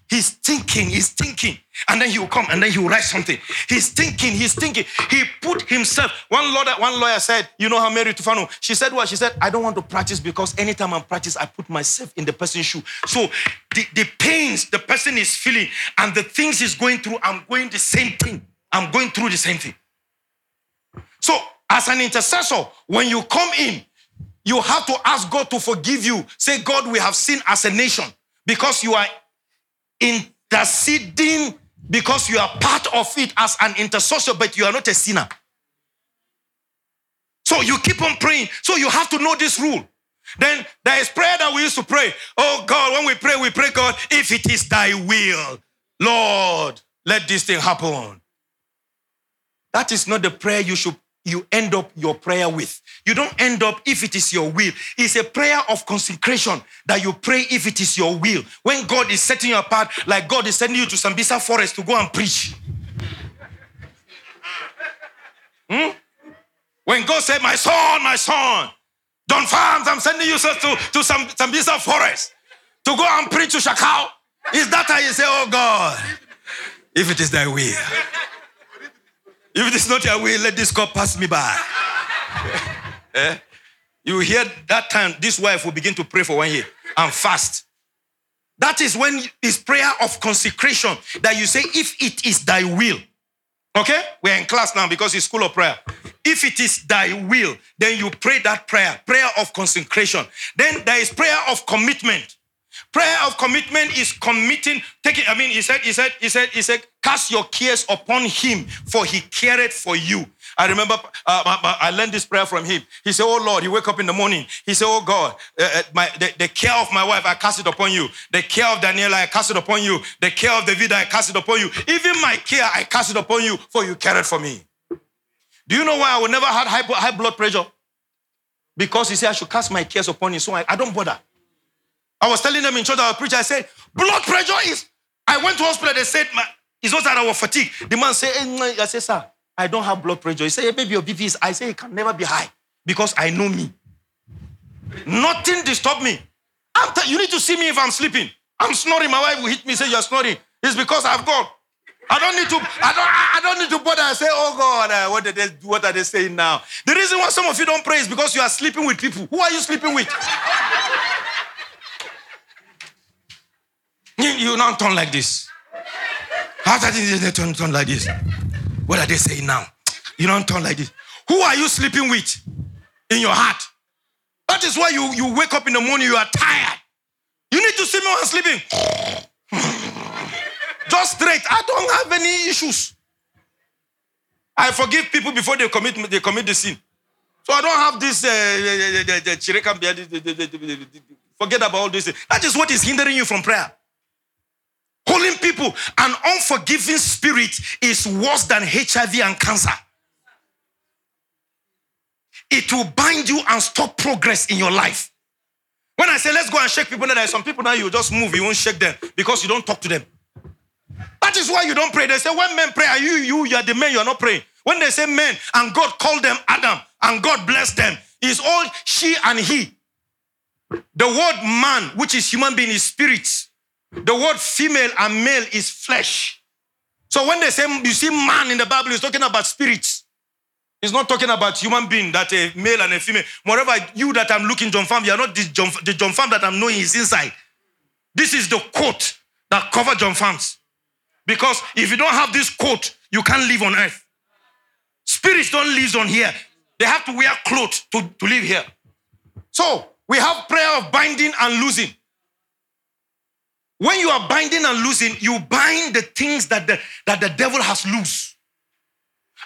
He's thinking, he's thinking. And then he will come and then he will write something. He's thinking, he's thinking. He put himself. One lawyer, one lawyer said, You know how Mary Tufano? She said what? She said, I don't want to practice because anytime I practice, I put myself in the person's shoe. So the, the pains the person is feeling and the things he's going through, I'm going the same thing. I'm going through the same thing. So, as an intercessor, when you come in, you have to ask God to forgive you. Say, God, we have sinned as a nation because you are interceding because you are part of it as an intercessor, but you are not a sinner. So you keep on praying. So you have to know this rule. Then there is prayer that we used to pray. Oh God, when we pray, we pray, God, if it is thy will, Lord, let this thing happen. That is not the prayer you should you end up your prayer with. You don't end up if it is your will. It's a prayer of consecration that you pray if it is your will. When God is setting you apart, like God is sending you to Sambisa forest to go and preach. Hmm? When God said, My son, my son, Don Farms, I'm sending you to, to some Sambisa forest to go and preach to Shekau. Is that how you say, Oh God, if it is thy will? If it is not your will, let this cup pass me by. eh? You hear that time, this wife will begin to pray for one year and fast. That is when it's prayer of consecration that you say, if it is thy will. Okay? We're in class now because it's school of prayer. If it is thy will, then you pray that prayer, prayer of consecration. Then there is prayer of commitment. Prayer of commitment is committing, taking, I mean, he said, he said, he said, he said, cast your cares upon him, for he cared for you. I remember uh, I learned this prayer from him. He said, Oh Lord, he wake up in the morning. He said, Oh God, uh, uh, my, the, the, care of my wife, I cast it upon you. The care of Daniela, I cast it upon you. The care of David, I cast it upon you. Even my care, I cast it upon you, for you cared for me. Do you know why I would never had high, high blood pressure? Because he said I should cast my cares upon him. So I, I don't bother. I was telling them in church, I was I said, blood pressure is. I went to hospital, they said, my, it's not that I was fatigued. The man said, eh, I said, sir, I don't have blood pressure. He said, hey, maybe your BP is. I say it can never be high because I know me. Nothing disturb me. T- you need to see me if I'm sleeping. I'm snoring. My wife will hit me, say you're snoring. It's because I've got. I don't need to. I don't. I don't need to bother. I say, oh God, uh, what did they? What are they saying now? The reason why some of you don't pray is because you are sleeping with people. Who are you sleeping with? You, you don't turn like this. How did they turn, turn like this? What are they saying now? You don't turn like this. Who are you sleeping with in your heart? That is why you, you wake up in the morning, you are tired. You need to see me when sleeping. Just straight. I don't have any issues. I forgive people before they commit they commit the sin. So I don't have this uh, forget about all this. That is what is hindering you from prayer. Calling people, an unforgiving spirit is worse than HIV and cancer. It will bind you and stop progress in your life. When I say let's go and shake people, there are some people now you just move, you won't shake them because you don't talk to them. That is why you don't pray. They say when men pray, are you you you are the men you are not praying. When they say men and God called them Adam and God blessed them, is all she and he. The word man, which is human being, is spirit. The word female and male is flesh. So when they say you see man in the Bible, it's talking about spirits. It's not talking about human being that a male and a female. Moreover, you that I'm looking John Farm, you are not the John, the John Farm that I'm knowing is inside. This is the coat that cover John Farms. Because if you don't have this coat, you can't live on earth. Spirits don't live on here. They have to wear clothes to, to live here. So we have prayer of binding and losing. When you are binding and losing, you bind the things that the, that the devil has loose.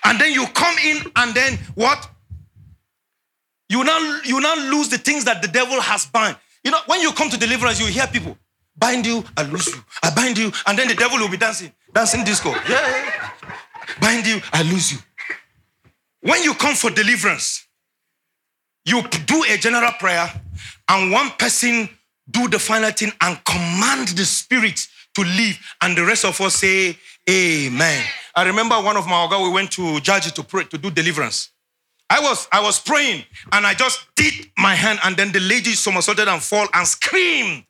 And then you come in and then what? You now you now lose the things that the devil has bind. You know, when you come to deliverance, you hear people bind you, I lose you. I bind you, and then the devil will be dancing, dancing disco. Yeah. Bind you, I lose you. When you come for deliverance, you do a general prayer, and one person do the final thing and command the spirit to leave, and the rest of us say, Amen. I remember one of my we went to Jaji to pray to do deliverance. I was I was praying and I just did my hand, and then the lady somersaulted and fall and screamed.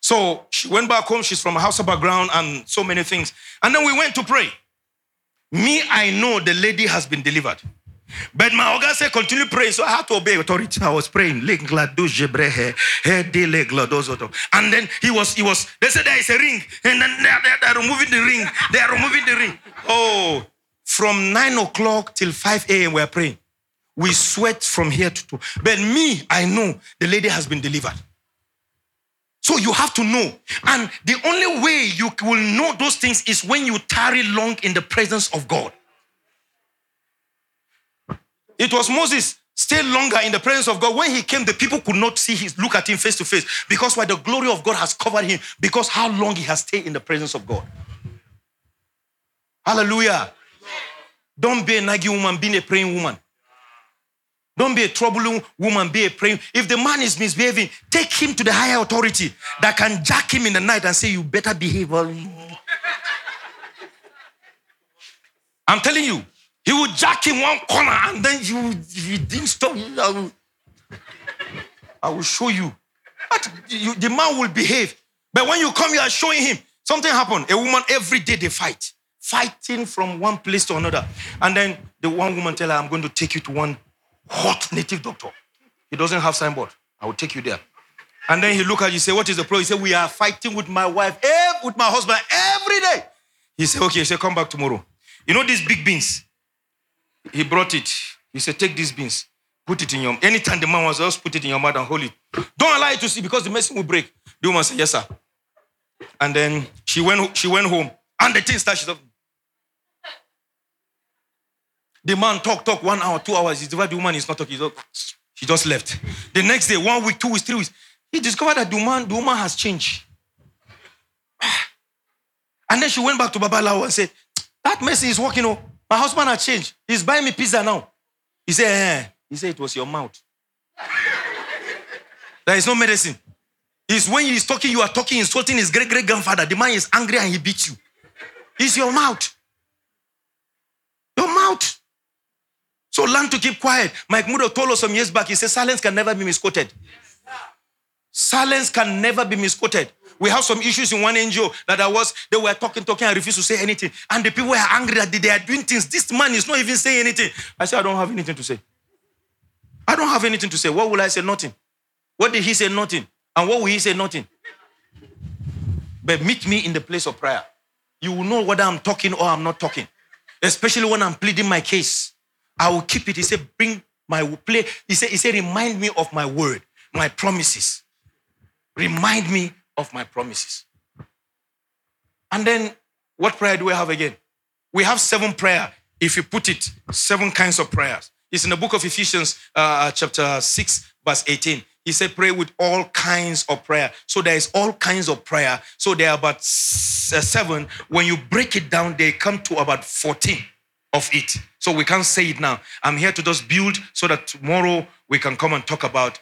So she went back home. She's from a Hausa background and so many things. And then we went to pray. Me, I know the lady has been delivered. But my organ said, continue praying. So I had to obey authority. I was praying. And then he was, he was, they said there is a ring. And then they are, they are removing the ring. They are removing the ring. Oh, from nine o'clock till 5 a.m. we are praying. We sweat from here to two. But me, I know the lady has been delivered. So you have to know. And the only way you will know those things is when you tarry long in the presence of God. It was Moses stayed longer in the presence of God. When he came, the people could not see his look at him face to face because why the glory of God has covered him because how long he has stayed in the presence of God. Hallelujah. Don't be a naggy woman, be a praying woman. Don't be a troubling woman, be a praying. If the man is misbehaving, take him to the higher authority that can jack him in the night and say, You better behave. I'm telling you, he would jack in one corner and then you, you didn't stop, I will, I will show you. But you, the man will behave. But when you come, you are showing him something happened. A woman every day they fight, fighting from one place to another. And then the one woman tell her, I'm going to take you to one hot native doctor. He doesn't have signboard. I will take you there. And then he look at you, say, What is the problem? He said, We are fighting with my wife, eh, with my husband every day. He said, Okay, he said, Come back tomorrow. You know these big beans? He brought it. He said, Take these beans, put it in your anytime the man was just put it in your mouth and hold it. Don't allow it to see because the medicine will break. The woman said, Yes, sir. And then she went, she went home. And the thing started. The man talk, talk one hour, two hours. He discovered the woman is not talking. She just left. The next day, one week, two weeks, three weeks, he discovered that the woman, the woman has changed. And then she went back to Babalawo and said, That mercy is working. Oh. My husband has changed. He's buying me pizza now. He said, eh. He said, It was your mouth. There is no medicine. It's when he's talking, you are talking, insulting his great great grandfather. The man is angry and he beats you. It's your mouth. Your mouth. So learn to keep quiet. Mike Murdock told us some years back, he said, silence can never be misquoted. Silence can never be misquoted. We have some issues in one NGO that I was, they were talking, talking, and refused to say anything. And the people were angry that they are doing things. This man is not even saying anything. I said, I don't have anything to say. I don't have anything to say. What will I say? Nothing. What did he say? Nothing. And what will he say? Nothing. But meet me in the place of prayer. You will know whether I'm talking or I'm not talking. Especially when I'm pleading my case. I will keep it. He said, bring my play. He said, he said, remind me of my word, my promises. Remind me of my promises. And then what prayer do we have again? We have seven prayer. If you put it, seven kinds of prayers. It's in the book of Ephesians, uh, chapter 6, verse 18. He said, pray with all kinds of prayer. So there is all kinds of prayer. So there are about uh, seven. When you break it down, they come to about 14 of it. So we can't say it now. I'm here to just build so that tomorrow we can come and talk about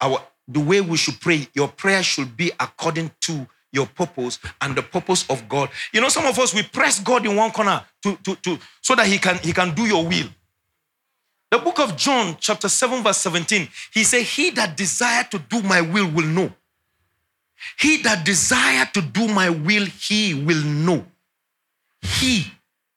our the way we should pray. Your prayer should be according to your purpose and the purpose of God. You know, some of us we press God in one corner to, to, to so that He can He can do your will. The book of John, chapter 7, verse 17, he said, He that desire to do my will will know. He that desire to do my will, he will know. He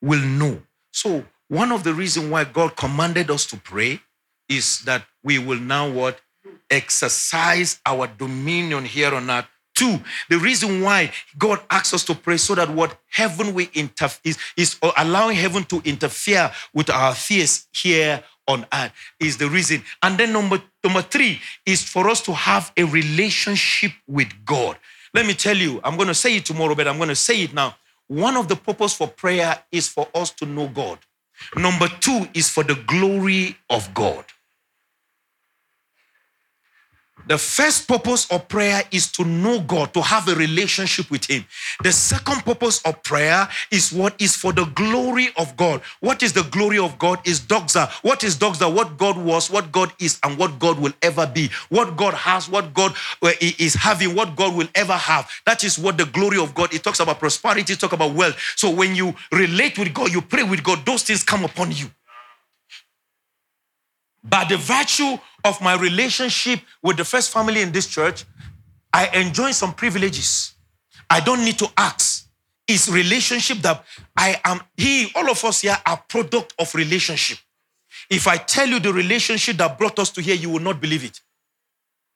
will know. So, one of the reasons why God commanded us to pray is that we will now what? Exercise our dominion here on earth Two, the reason why God asks us to pray so that what heaven we interfere is, is allowing heaven to interfere with our fears here on earth is the reason. And then number number three is for us to have a relationship with God. Let me tell you, I'm going to say it tomorrow, but I'm going to say it now. One of the purpose for prayer is for us to know God. Number two is for the glory of God. The first purpose of prayer is to know God, to have a relationship with Him. The second purpose of prayer is what is for the glory of God. What is the glory of God? Is doxa. What is doxa? What God was, what God is, and what God will ever be. What God has, what God uh, is having, what God will ever have. That is what the glory of God. It talks about prosperity, it talks about wealth. So when you relate with God, you pray with God, those things come upon you. By the virtue of my relationship with the first family in this church, I enjoy some privileges. I don't need to ask. It's relationship that I am, he, all of us here are product of relationship. If I tell you the relationship that brought us to here, you will not believe it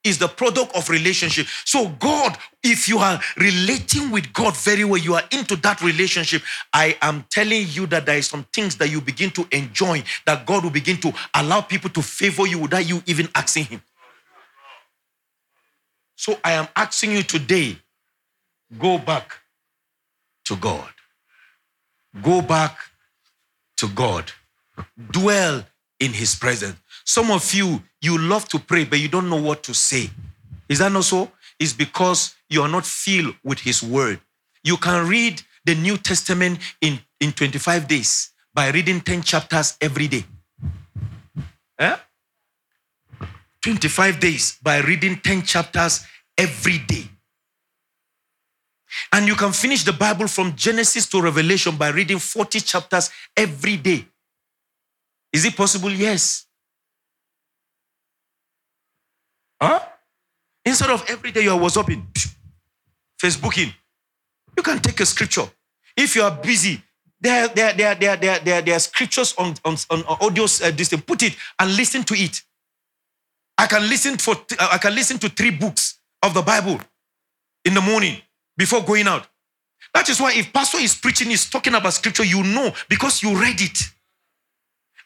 is the product of relationship. So, God, if you are relating with God very well, you are into that relationship. I am telling you that there is some things that you begin to enjoy, that God will begin to allow people to favor you without you even asking Him. So, I am asking you today go back to God. Go back to God. Dwell in His presence. Some of you, you love to pray, but you don't know what to say. Is that not so? It's because you are not filled with His word. You can read the New Testament in, in 25 days by reading 10 chapters every day. Eh? 25 days by reading 10 chapters every day. And you can finish the Bible from Genesis to Revelation by reading 40 chapters every day. Is it possible? Yes. Huh? Instead of every day you are WhatsApping, Facebooking, you can take a scripture. If you are busy, there, there, there, there, there, there, there are scriptures on, on, on audio uh. Put it and listen to it. I can listen for I can listen to three books of the Bible in the morning before going out. That is why if pastor is preaching, is talking about scripture, you know because you read it.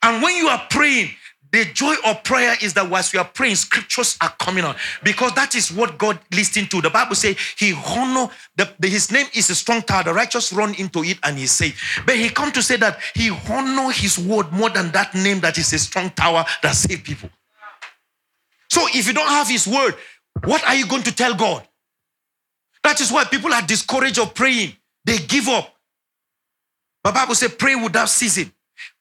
And when you are praying, the joy of prayer is that whilst we are praying, scriptures are coming on because that is what God listened to. The Bible says He honor the, the, His name is a strong tower. The righteous run into it and He safe. But He come to say that He honor His word more than that name that is a strong tower that save people. So if you don't have His word, what are you going to tell God? That is why people are discouraged of praying. They give up. The Bible says, pray without ceasing.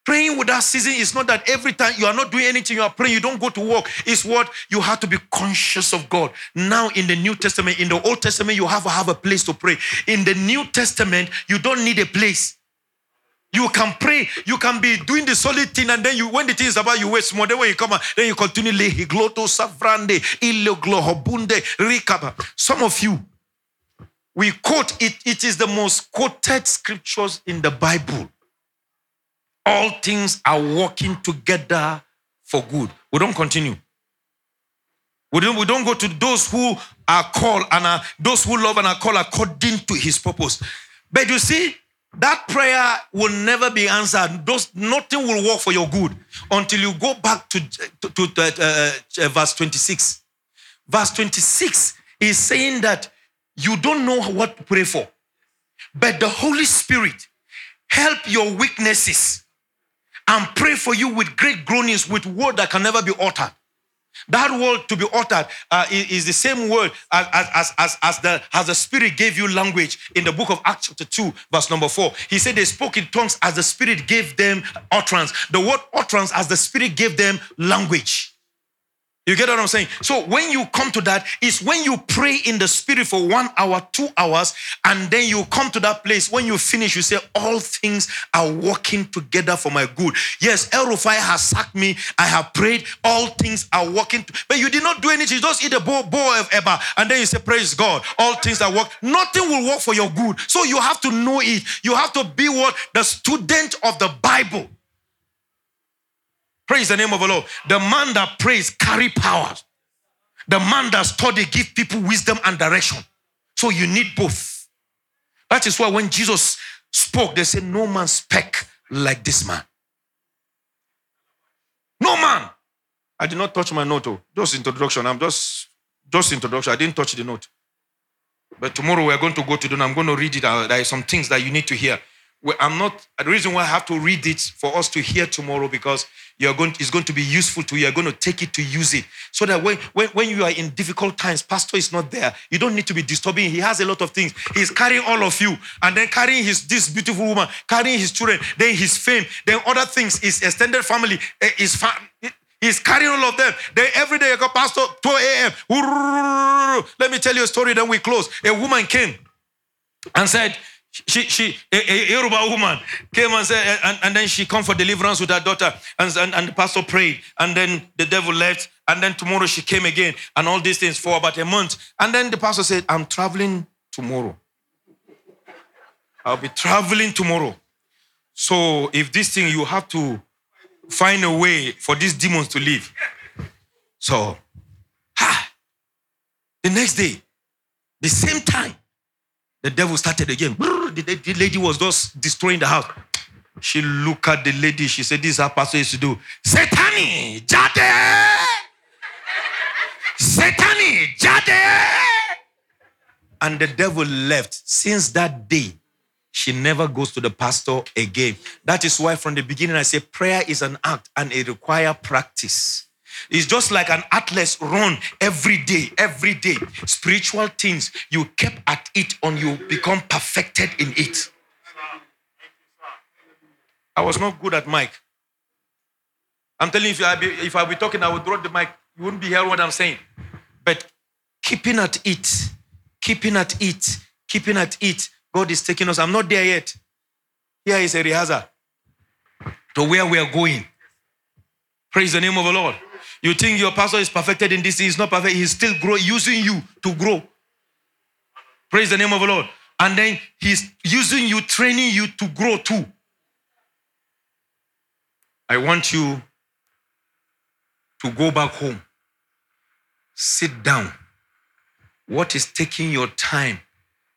Praying with without ceasing is not that every time you are not doing anything, you are praying, you don't go to work. It's what you have to be conscious of God. Now, in the New Testament, in the Old Testament, you have to have a place to pray. In the New Testament, you don't need a place. You can pray. You can be doing the solid thing, and then you, when the thing is about you, wait more. Then when you come out, then you continue savrande iloglohobunde rikaba. Some of you, we quote it. It is the most quoted scriptures in the Bible. All things are working together for good. We don't continue. We don't, we don't go to those who are called and are those who love and are called according to his purpose. But you see, that prayer will never be answered. Those, nothing will work for your good until you go back to, to, to uh, uh, verse 26. Verse 26 is saying that you don't know what to pray for, but the Holy Spirit help your weaknesses and pray for you with great groanings with word that can never be uttered. That word to be uttered uh, is, the same word as, as, as, as, the, as the Spirit gave you language in the book of Acts, chapter 2, verse number 4. He said they spoke in tongues as the Spirit gave them utterance. The word utterance as the Spirit gave them language. You get what I'm saying? So when you come to that, is when you pray in the spirit for one hour, two hours, and then you come to that place. When you finish, you say, All things are working together for my good. Yes, El Rufai has sacked me. I have prayed. All things are working. To... But you did not do anything. You just eat a bowl, bowl of Eba, and then you say, Praise God. All things are work. Nothing will work for your good. So you have to know it. You have to be what? The student of the Bible. Praise the name of the Lord. The man that prays carry power. The man that study give people wisdom and direction. So you need both. That is why when Jesus spoke, they said, No man spake like this man. No man. I did not touch my note. Oh. Just introduction. I'm just just introduction. I didn't touch the note. But tomorrow we're going to go to the. I'm going to read it. Uh, there are some things that you need to hear. I'm not, the reason why I have to read it for us to hear tomorrow because you're going, it's going to be useful to you. You're going to take it to use it. So that when, when, when you are in difficult times, pastor is not there. You don't need to be disturbing. He has a lot of things. He's carrying all of you and then carrying his, this beautiful woman, carrying his children, then his fame, then other things, his extended family, eh, his family. He's carrying all of them. Then every day I go, Pastor, 2 a.m. Let me tell you a story, then we close. A woman came and said, she, she, a, a Yoruba woman came and said, and, and then she come for deliverance with her daughter, and, and, and the pastor prayed, and then the devil left, and then tomorrow she came again, and all these things for about a month, and then the pastor said, "I'm traveling tomorrow. I'll be traveling tomorrow. So if this thing, you have to find a way for these demons to leave. So, ha, the next day, the same time, the devil started again. The lady was just destroying the house. She looked at the lady. She said, This is how pastor used to do. Satani, Jade! Satani, Jade! And the devil left. Since that day, she never goes to the pastor again. That is why from the beginning I say prayer is an act and it requires practice. It's just like an athlete run every day, every day. Spiritual things, you kept at it and you become perfected in it. I was not good at mic. I'm telling you, if I be, if I be talking, I would drop the mic. You wouldn't be hearing what I'm saying. But keeping at it, keeping at it, keeping at it. God is taking us. I'm not there yet. Here is a rehearsal to where we are going. Praise the name of the Lord. You think your pastor is perfected in this, he's not perfect. He's still using you to grow. Praise the name of the Lord. And then he's using you, training you to grow too. I want you to go back home. Sit down. What is taking your time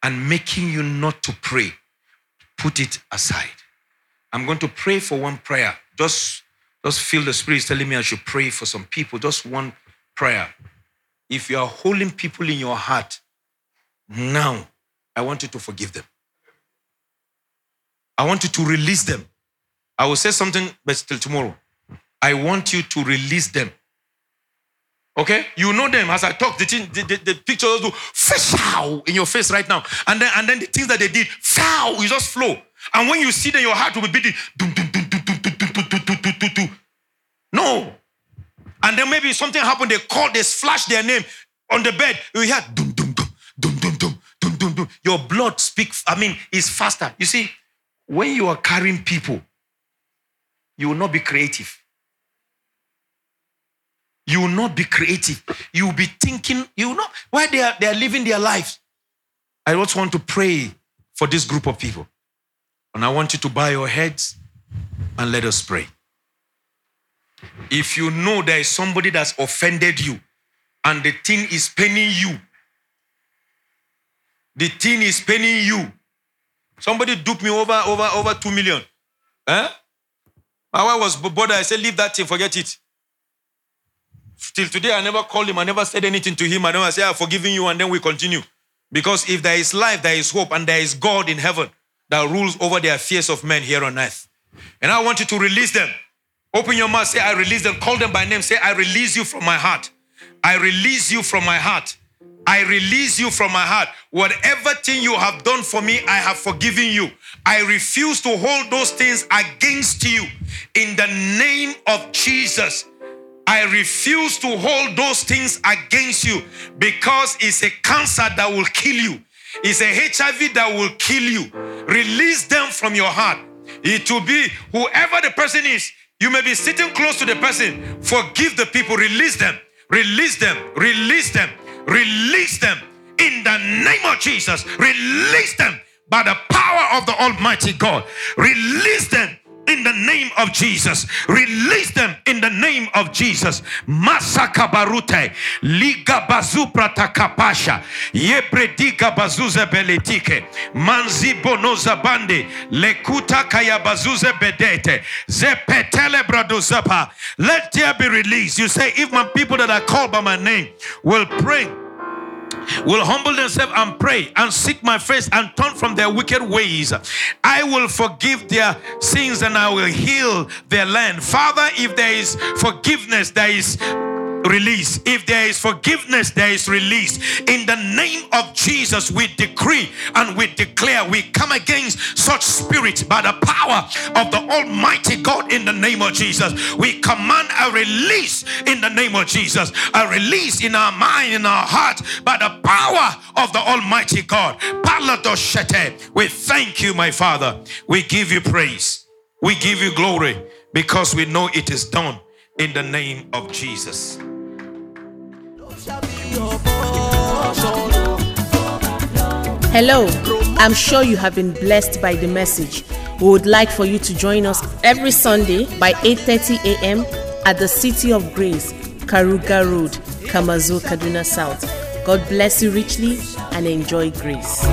and making you not to pray? Put it aside. I'm going to pray for one prayer. Just just feel the Spirit is telling me I should pray for some people. Just one prayer. If you are holding people in your heart, now I want you to forgive them. I want you to release them. I will say something, but still tomorrow. I want you to release them. Okay? You know them as I talk, the, thing, the, the, the pictures do foul in your face right now. And then, and then the things that they did, foul, you just flow. And when you see them, your heart will be beating. Dum, dum, dum, tu, tu, tu. No. And then maybe something happened, they called, they flashed their name on the bed. You hear dum, dum, dum, dum, dum, dum, dum, dum, dum. Your blood speak, I mean, is faster. You see, when you are carrying people, you will not be creative. You will not be creative. You will be thinking, you will not, why they are, they are living their lives. I just want to pray for this group of people. And I want you to bow your heads and let us pray. If you know there is somebody that's offended you and the thing is paining you, the thing is paining you. Somebody duped me over over over two million. Eh? My wife was bothered. I said, leave that thing, forget it. Till today, I never called him. I never said anything to him. I never said, I've forgiven you, and then we continue. Because if there is life, there is hope, and there is God in heaven that rules over the affairs of men here on earth. And I want you to release them. Open your mouth, say, I release them. Call them by name. Say, I release you from my heart. I release you from my heart. I release you from my heart. Whatever thing you have done for me, I have forgiven you. I refuse to hold those things against you. In the name of Jesus, I refuse to hold those things against you because it's a cancer that will kill you. It's a HIV that will kill you. Release them from your heart. It will be whoever the person is. You may be sitting close to the person. Forgive the people. Release them. Release them. Release them. Release them. In the name of Jesus. Release them by the power of the Almighty God. Release them in the name of Jesus. Release them in the name of Jesus. Masaka barute liga bazupra takapasha yebrediga bazuze beletike manzi bonoza bande lekuta kaya bazuze bedete zepetele bradozapa. Let there be release. You say, if my people that are called by my name will pray will humble themselves and pray and seek my face and turn from their wicked ways, I will forgive their sins and I will heal their land. Father, if there is forgiveness, there is release. If there is forgiveness, there is release. In the name of Jesus, we decree and we declare we come against such spirits by the power of the Almighty God in the name of Jesus. We command a release in the name of Jesus, a release in our mind, in our heart by the power of the Almighty God. We thank you, my Father. We give you praise. We give you glory because we know it is done in the name of Jesus. Hello, I'm sure you have been blessed by the message. We would like for you to join us every Sunday by 8:30 a.m. at the City of Grace, Karuga Road, Kamazu, Kaduna South. God bless you richly and enjoy grace.